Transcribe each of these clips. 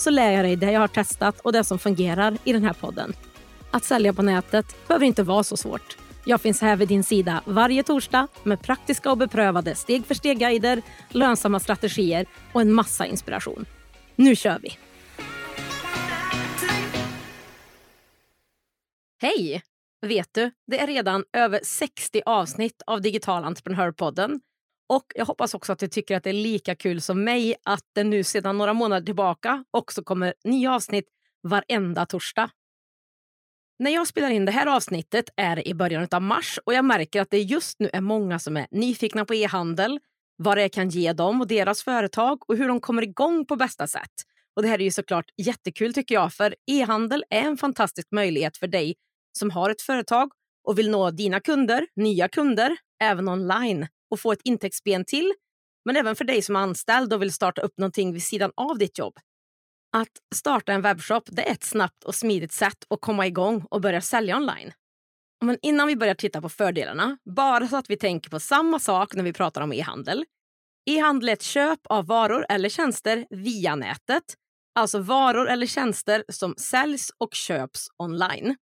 så lär jag dig det jag har testat och det som fungerar i den här podden. Att sälja på nätet behöver inte vara så svårt. Jag finns här vid din sida varje torsdag med praktiska och beprövade steg för steg-guider, lönsamma strategier och en massa inspiration. Nu kör vi! Hej! Vet du, det är redan över 60 avsnitt av Digital entreprenörpodden och jag hoppas också att du tycker att det är lika kul som mig att det nu sedan några månader tillbaka också kommer nya avsnitt varenda torsdag. När jag spelar in det här avsnittet är det i början av mars och jag märker att det just nu är många som är nyfikna på e-handel, vad det kan ge dem och deras företag och hur de kommer igång på bästa sätt. Och Det här är ju såklart jättekul tycker jag, för e-handel är en fantastisk möjlighet för dig som har ett företag och vill nå dina kunder, nya kunder, även online och få ett intäktsben till, men även för dig som är anställd och vill starta upp någonting vid sidan av ditt jobb. Att starta en webbshop det är ett snabbt och smidigt sätt att komma igång och börja sälja online. Men innan vi börjar titta på fördelarna, bara så att vi tänker på samma sak när vi pratar om e-handel. E-handel är ett köp av varor eller tjänster via nätet, alltså varor eller tjänster som säljs och köps online.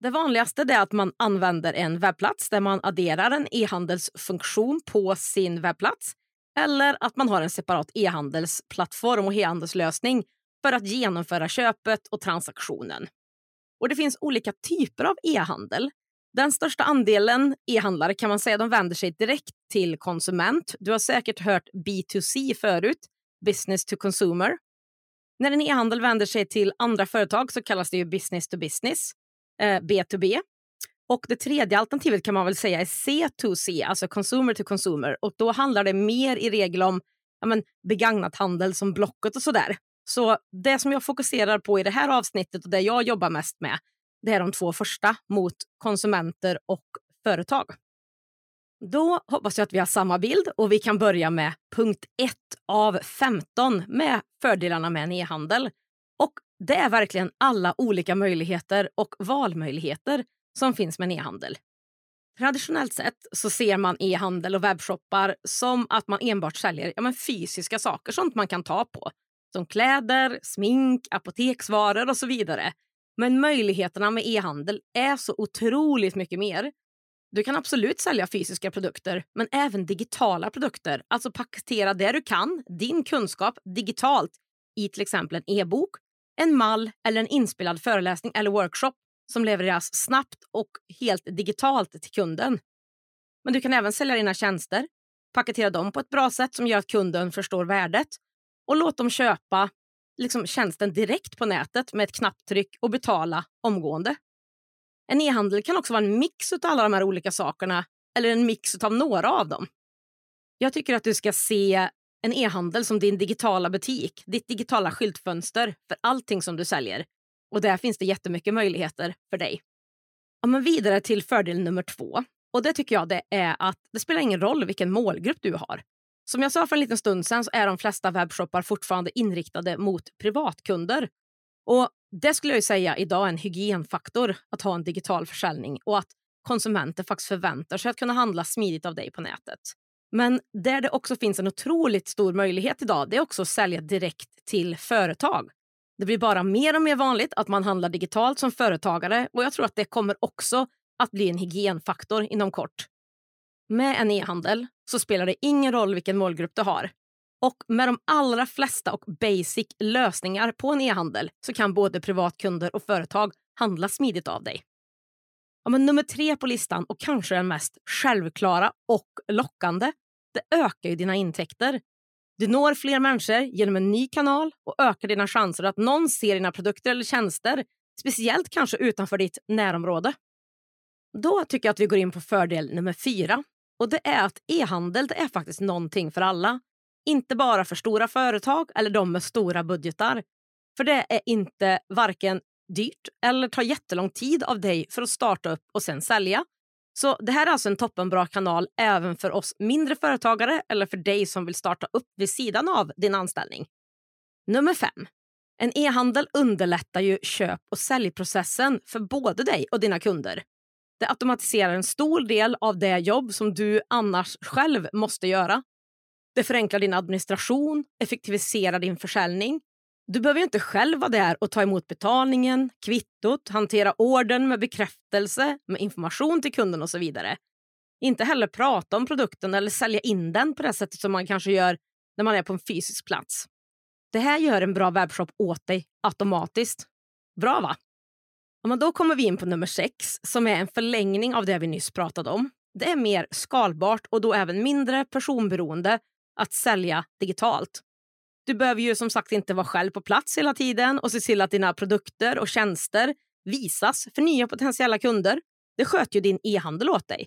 Det vanligaste är att man använder en webbplats där man adderar en e-handelsfunktion på sin webbplats eller att man har en separat e-handelsplattform och e-handelslösning för att genomföra köpet och transaktionen. Och Det finns olika typer av e-handel. Den största andelen e-handlare kan man säga de vänder sig direkt till konsument. Du har säkert hört B2C förut, business to consumer. När en e-handel vänder sig till andra företag så kallas det ju business to business eh, B2B. Och det tredje alternativet kan man väl säga är C2C, alltså consumer to consumer. Och då handlar det mer i regel om ja, men, begagnat handel som Blocket och sådär. Så det som jag fokuserar på i det här avsnittet och det jag jobbar mest med, det är de två första mot konsumenter och företag. Då hoppas jag att vi har samma bild och vi kan börja med punkt 1 av 15 med fördelarna med en e-handel. Det är verkligen alla olika möjligheter och valmöjligheter som finns med e-handel. Traditionellt sett så ser man e-handel och webbshoppar som att man enbart säljer ja, men fysiska saker, sånt man kan ta på. Som kläder, smink, apoteksvaror och så vidare. Men möjligheterna med e-handel är så otroligt mycket mer. Du kan absolut sälja fysiska produkter, men även digitala produkter. Alltså paketera det du kan, din kunskap, digitalt i till exempel en e-bok en mall eller en inspelad föreläsning eller workshop som levereras snabbt och helt digitalt till kunden. Men du kan även sälja dina tjänster, paketera dem på ett bra sätt som gör att kunden förstår värdet och låt dem köpa liksom, tjänsten direkt på nätet med ett knapptryck och betala omgående. En e-handel kan också vara en mix av alla de här olika sakerna eller en mix av några av dem. Jag tycker att du ska se en e-handel som din digitala butik, ditt digitala skyltfönster för allting som du säljer. Och där finns det jättemycket möjligheter för dig. Ja, men vidare till fördel nummer två. Och det tycker jag det är att det spelar ingen roll vilken målgrupp du har. Som jag sa för en liten stund sedan så är de flesta webbshoppar fortfarande inriktade mot privatkunder. Och Det skulle jag säga idag är en hygienfaktor att ha en digital försäljning och att konsumenter faktiskt förväntar sig att kunna handla smidigt av dig på nätet. Men där det också finns en otroligt stor möjlighet idag det är också att sälja direkt till företag. Det blir bara mer och mer vanligt att man handlar digitalt som företagare och jag tror att det kommer också att bli en hygienfaktor inom kort. Med en e-handel så spelar det ingen roll vilken målgrupp du har. Och med de allra flesta och basic lösningar på en e-handel så kan både privatkunder och företag handla smidigt av dig. Ja, men nummer tre på listan och kanske den mest självklara och lockande, det ökar ju dina intäkter. Du når fler människor genom en ny kanal och ökar dina chanser att någon ser dina produkter eller tjänster, speciellt kanske utanför ditt närområde. Då tycker jag att vi går in på fördel nummer fyra och det är att e-handel är faktiskt någonting för alla. Inte bara för stora företag eller de med stora budgetar. För det är inte varken dyrt eller tar jättelång tid av dig för att starta upp och sen sälja. Så det här är alltså en toppenbra kanal även för oss mindre företagare eller för dig som vill starta upp vid sidan av din anställning. Nummer 5. En e-handel underlättar ju köp och säljprocessen för både dig och dina kunder. Det automatiserar en stor del av det jobb som du annars själv måste göra. Det förenklar din administration, effektiviserar din försäljning. Du behöver inte själv vara där och ta emot betalningen, kvittot, hantera orden med bekräftelse, med information till kunden och så vidare. Inte heller prata om produkten eller sälja in den på det sättet som man kanske gör när man är på en fysisk plats. Det här gör en bra webbshop åt dig automatiskt. Bra va? Ja, men då kommer vi in på nummer sex som är en förlängning av det vi nyss pratade om. Det är mer skalbart och då även mindre personberoende att sälja digitalt. Du behöver ju som sagt inte vara själv på plats hela tiden och se till att dina produkter och tjänster visas för nya potentiella kunder. Det sköter ju din e-handel åt dig.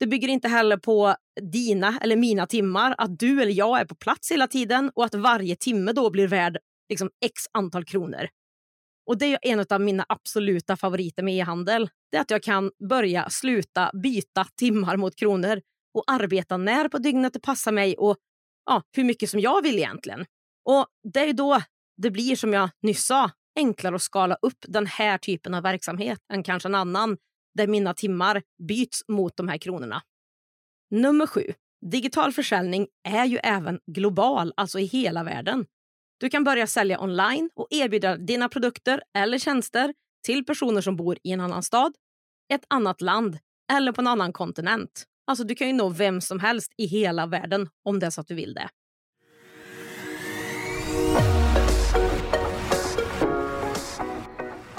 Det bygger inte heller på dina eller mina timmar, att du eller jag är på plats hela tiden och att varje timme då blir värd liksom, x antal kronor. Och Det är en av mina absoluta favoriter med e-handel. Det är att jag kan börja, sluta, byta timmar mot kronor och arbeta när på dygnet det passar mig och ja, hur mycket som jag vill egentligen. Och Det är då det blir, som jag nyss sa, enklare att skala upp den här typen av verksamhet än kanske en annan där mina timmar byts mot de här kronorna. Nummer sju. Digital försäljning är ju även global, alltså i hela världen. Du kan börja sälja online och erbjuda dina produkter eller tjänster till personer som bor i en annan stad, ett annat land eller på en annan kontinent. Alltså du kan ju nå vem som helst i hela världen om det är så att du vill det.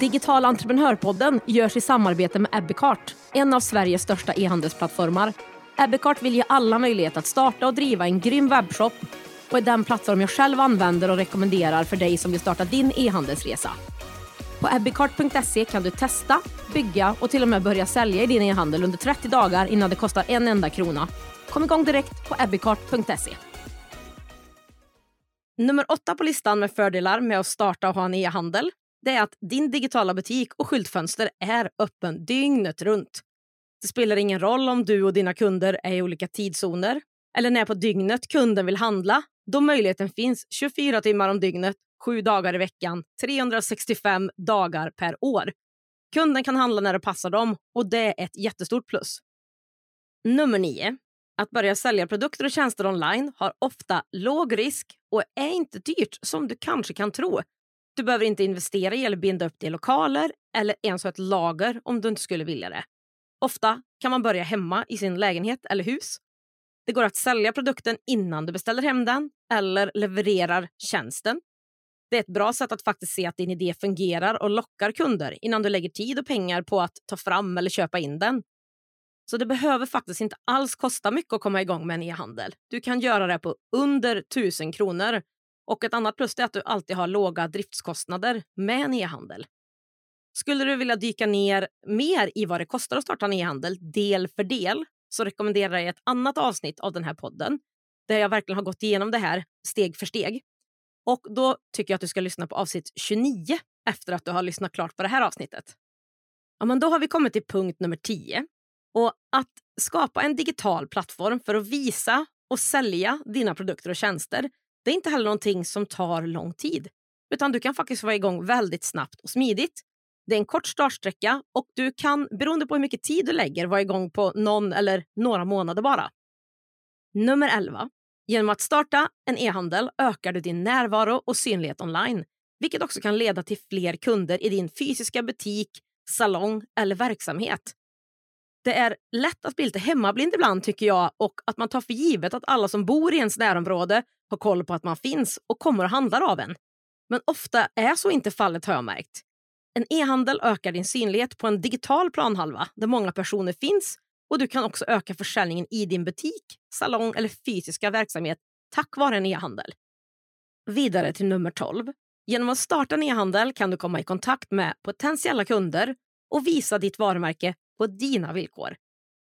Digital entreprenörpodden görs i samarbete med Ebbecart, en av Sveriges största e-handelsplattformar. Ebbecart vill ge alla möjlighet att starta och driva en grym webbshop och är den plattform jag själv använder och rekommenderar för dig som vill starta din e-handelsresa. På ebbecart.se kan du testa, bygga och till och med börja sälja i din e-handel under 30 dagar innan det kostar en enda krona. Kom igång direkt på ebbecart.se. Nummer åtta på listan med fördelar med att starta och ha en e-handel det är att din digitala butik och skyltfönster är öppen dygnet runt. Det spelar ingen roll om du och dina kunder är i olika tidszoner eller när på dygnet kunden vill handla då möjligheten finns 24 timmar om dygnet, sju dagar i veckan, 365 dagar per år. Kunden kan handla när det passar dem och det är ett jättestort plus. Nummer 9. Att börja sälja produkter och tjänster online har ofta låg risk och är inte dyrt som du kanske kan tro. Du behöver inte investera i eller binda upp dig i lokaler eller ens ha ett lager om du inte skulle vilja det. Ofta kan man börja hemma i sin lägenhet eller hus det går att sälja produkten innan du beställer hem den eller levererar tjänsten. Det är ett bra sätt att faktiskt se att din idé fungerar och lockar kunder innan du lägger tid och pengar på att ta fram eller köpa in den. Så det behöver faktiskt inte alls kosta mycket att komma igång med en e-handel. Du kan göra det på under 1000 kronor. Och ett annat plus är att du alltid har låga driftskostnader med en e-handel. Skulle du vilja dyka ner mer i vad det kostar att starta en e-handel del för del så rekommenderar jag ett annat avsnitt av den här podden där jag verkligen har gått igenom det här steg för steg. Och Då tycker jag att du ska lyssna på avsnitt 29 efter att du har lyssnat klart på det här avsnittet. Ja, men då har vi kommit till punkt nummer 10. Och Att skapa en digital plattform för att visa och sälja dina produkter och tjänster det är inte heller någonting som tar lång tid. Utan du kan faktiskt vara igång väldigt snabbt och smidigt. Det är en kort startsträcka och du kan, beroende på hur mycket tid du lägger, vara igång på någon eller några månader bara. Nummer 11. Genom att starta en e-handel ökar du din närvaro och synlighet online, vilket också kan leda till fler kunder i din fysiska butik, salong eller verksamhet. Det är lätt att bli lite hemmablind ibland tycker jag och att man tar för givet att alla som bor i ens närområde har koll på att man finns och kommer och handlar av en. Men ofta är så inte fallet har jag märkt. En e-handel ökar din synlighet på en digital planhalva där många personer finns och du kan också öka försäljningen i din butik, salong eller fysiska verksamhet tack vare en e-handel. Vidare till nummer 12. Genom att starta en e-handel kan du komma i kontakt med potentiella kunder och visa ditt varumärke på dina villkor.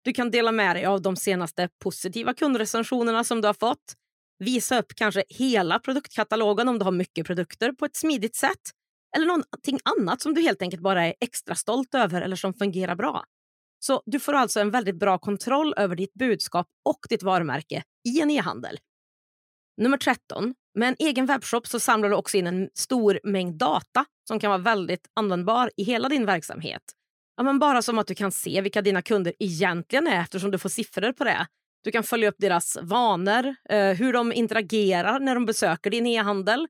Du kan dela med dig av de senaste positiva kundrecensionerna som du har fått. Visa upp kanske hela produktkatalogen om du har mycket produkter på ett smidigt sätt eller någonting annat som du helt enkelt bara är extra stolt över eller som fungerar bra. Så du får alltså en väldigt bra kontroll över ditt budskap och ditt varumärke i en e-handel. Nummer 13. Med en egen webbshop så samlar du också in en stor mängd data som kan vara väldigt användbar i hela din verksamhet. Ja, men bara som att du kan se vilka dina kunder egentligen är eftersom du får siffror på det. Du kan följa upp deras vanor, eh, hur de interagerar när de besöker din e-handel.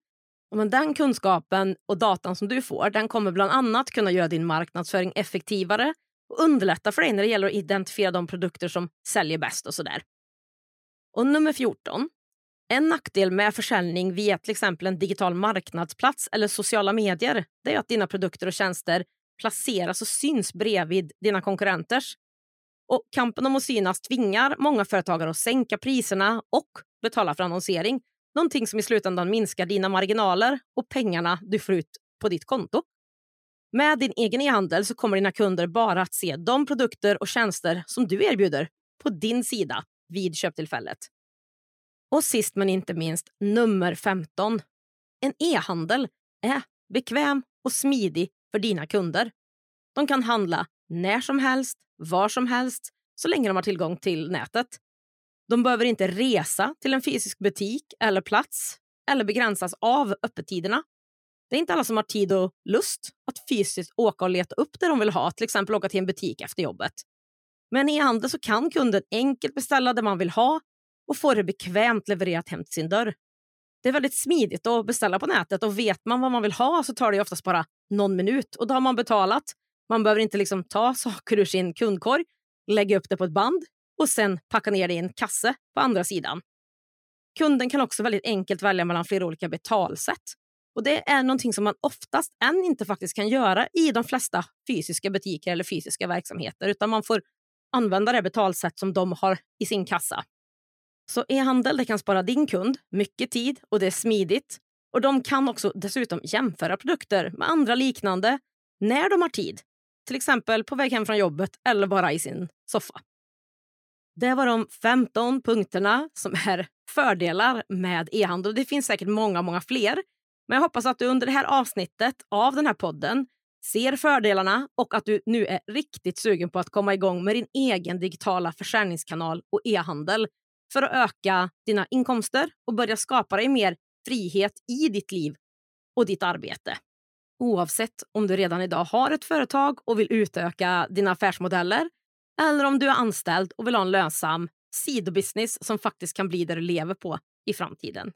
Men den kunskapen och datan som du får den kommer bland annat kunna göra din marknadsföring effektivare och underlätta för dig när det gäller att identifiera de produkter som säljer bäst och sådär. Och nummer 14. En nackdel med försäljning via till exempel en digital marknadsplats eller sociala medier det är att dina produkter och tjänster placeras och syns bredvid dina konkurrenters. Och kampen om att synas tvingar många företagare att sänka priserna och betala för annonsering. Någonting som i slutändan minskar dina marginaler och pengarna du får ut på ditt konto. Med din egen e-handel så kommer dina kunder bara att se de produkter och tjänster som du erbjuder på din sida vid köptillfället. Och sist men inte minst, nummer 15. En e-handel är bekväm och smidig för dina kunder. De kan handla när som helst, var som helst, så länge de har tillgång till nätet. De behöver inte resa till en fysisk butik eller plats eller begränsas av öppettiderna. Det är inte alla som har tid och lust att fysiskt åka och leta upp det de vill ha, till exempel åka till en butik efter jobbet. Men i handel så kan kunden enkelt beställa det man vill ha och få det bekvämt levererat hem till sin dörr. Det är väldigt smidigt att beställa på nätet och vet man vad man vill ha så tar det oftast bara någon minut och då har man betalat. Man behöver inte liksom ta saker ur sin kundkorg, lägga upp det på ett band och sen packa ner det i en kasse på andra sidan. Kunden kan också väldigt enkelt välja mellan flera olika betalsätt. Och Det är någonting som man oftast än inte faktiskt kan göra i de flesta fysiska butiker eller fysiska verksamheter utan man får använda det betalsätt som de har i sin kassa. Så e-handel kan spara din kund mycket tid och det är smidigt. Och De kan också dessutom jämföra produkter med andra liknande när de har tid. Till exempel på väg hem från jobbet eller bara i sin soffa. Det var de 15 punkterna som är fördelar med e-handel. Det finns säkert många, många fler. Men jag hoppas att du under det här avsnittet av den här podden ser fördelarna och att du nu är riktigt sugen på att komma igång med din egen digitala försäljningskanal och e-handel för att öka dina inkomster och börja skapa dig mer frihet i ditt liv och ditt arbete. Oavsett om du redan idag har ett företag och vill utöka dina affärsmodeller eller om du är anställd och vill ha en lönsam sidobusiness som faktiskt kan bli det du lever på i framtiden.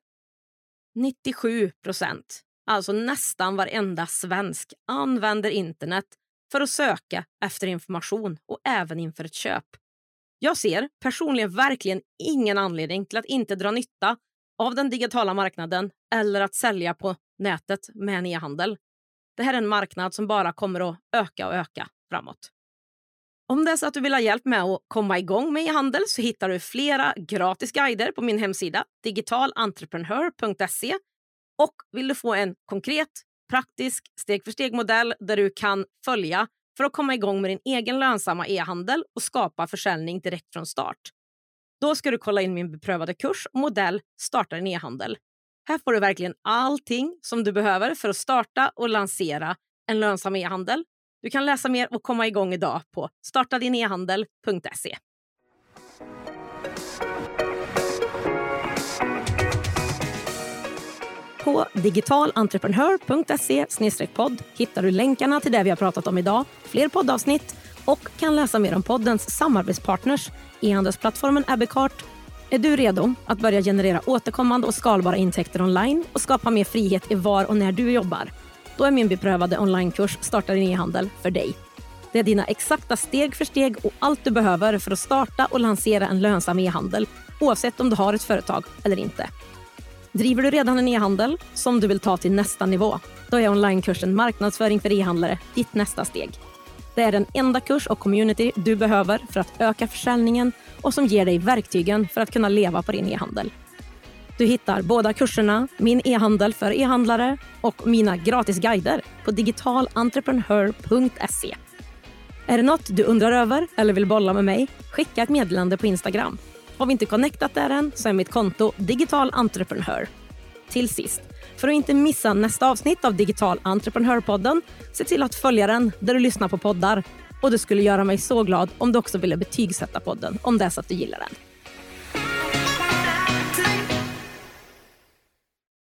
97 procent, alltså nästan varenda svensk, använder internet för att söka efter information och även inför ett köp. Jag ser personligen verkligen ingen anledning till att inte dra nytta av den digitala marknaden eller att sälja på nätet med en e-handel. Det här är en marknad som bara kommer att öka och öka framåt. Om det är så att du vill ha hjälp med att komma igång med e-handel så hittar du flera gratis guider på min hemsida digitalentreprenör.se. Och vill du få en konkret, praktisk steg-för-steg-modell där du kan följa för att komma igång med din egen lönsamma e-handel och skapa försäljning direkt från start. Då ska du kolla in min beprövade kurs och modell Starta din e-handel. Här får du verkligen allting som du behöver för att starta och lansera en lönsam e-handel. Du kan läsa mer och komma igång idag på startadinehandel.se. På digitalentreprenör.se podd hittar du länkarna till det vi har pratat om idag, fler poddavsnitt och kan läsa mer om poddens samarbetspartners, e-handelsplattformen Abbeycart. Är du redo att börja generera återkommande och skalbara intäkter online och skapa mer frihet i var och när du jobbar? Då är min beprövade onlinekurs Starta din e-handel för dig. Det är dina exakta steg för steg och allt du behöver för att starta och lansera en lönsam e-handel oavsett om du har ett företag eller inte. Driver du redan en e-handel som du vill ta till nästa nivå? Då är onlinekursen Marknadsföring för e-handlare ditt nästa steg. Det är den enda kurs och community du behöver för att öka försäljningen och som ger dig verktygen för att kunna leva på din e-handel. Du hittar båda kurserna, min e-handel för e-handlare och mina gratisguider på digitalentreprenör.se. Är det något du undrar över eller vill bolla med mig? Skicka ett meddelande på Instagram. Har vi inte connectat där än så är mitt konto Digital Entreprenör. till sist, för att inte missa nästa avsnitt av Digital entreprenörpodden, se till att följa den där du lyssnar på poddar. Och det skulle göra mig så glad om du också ville betygsätta podden om det är så att du gillar den.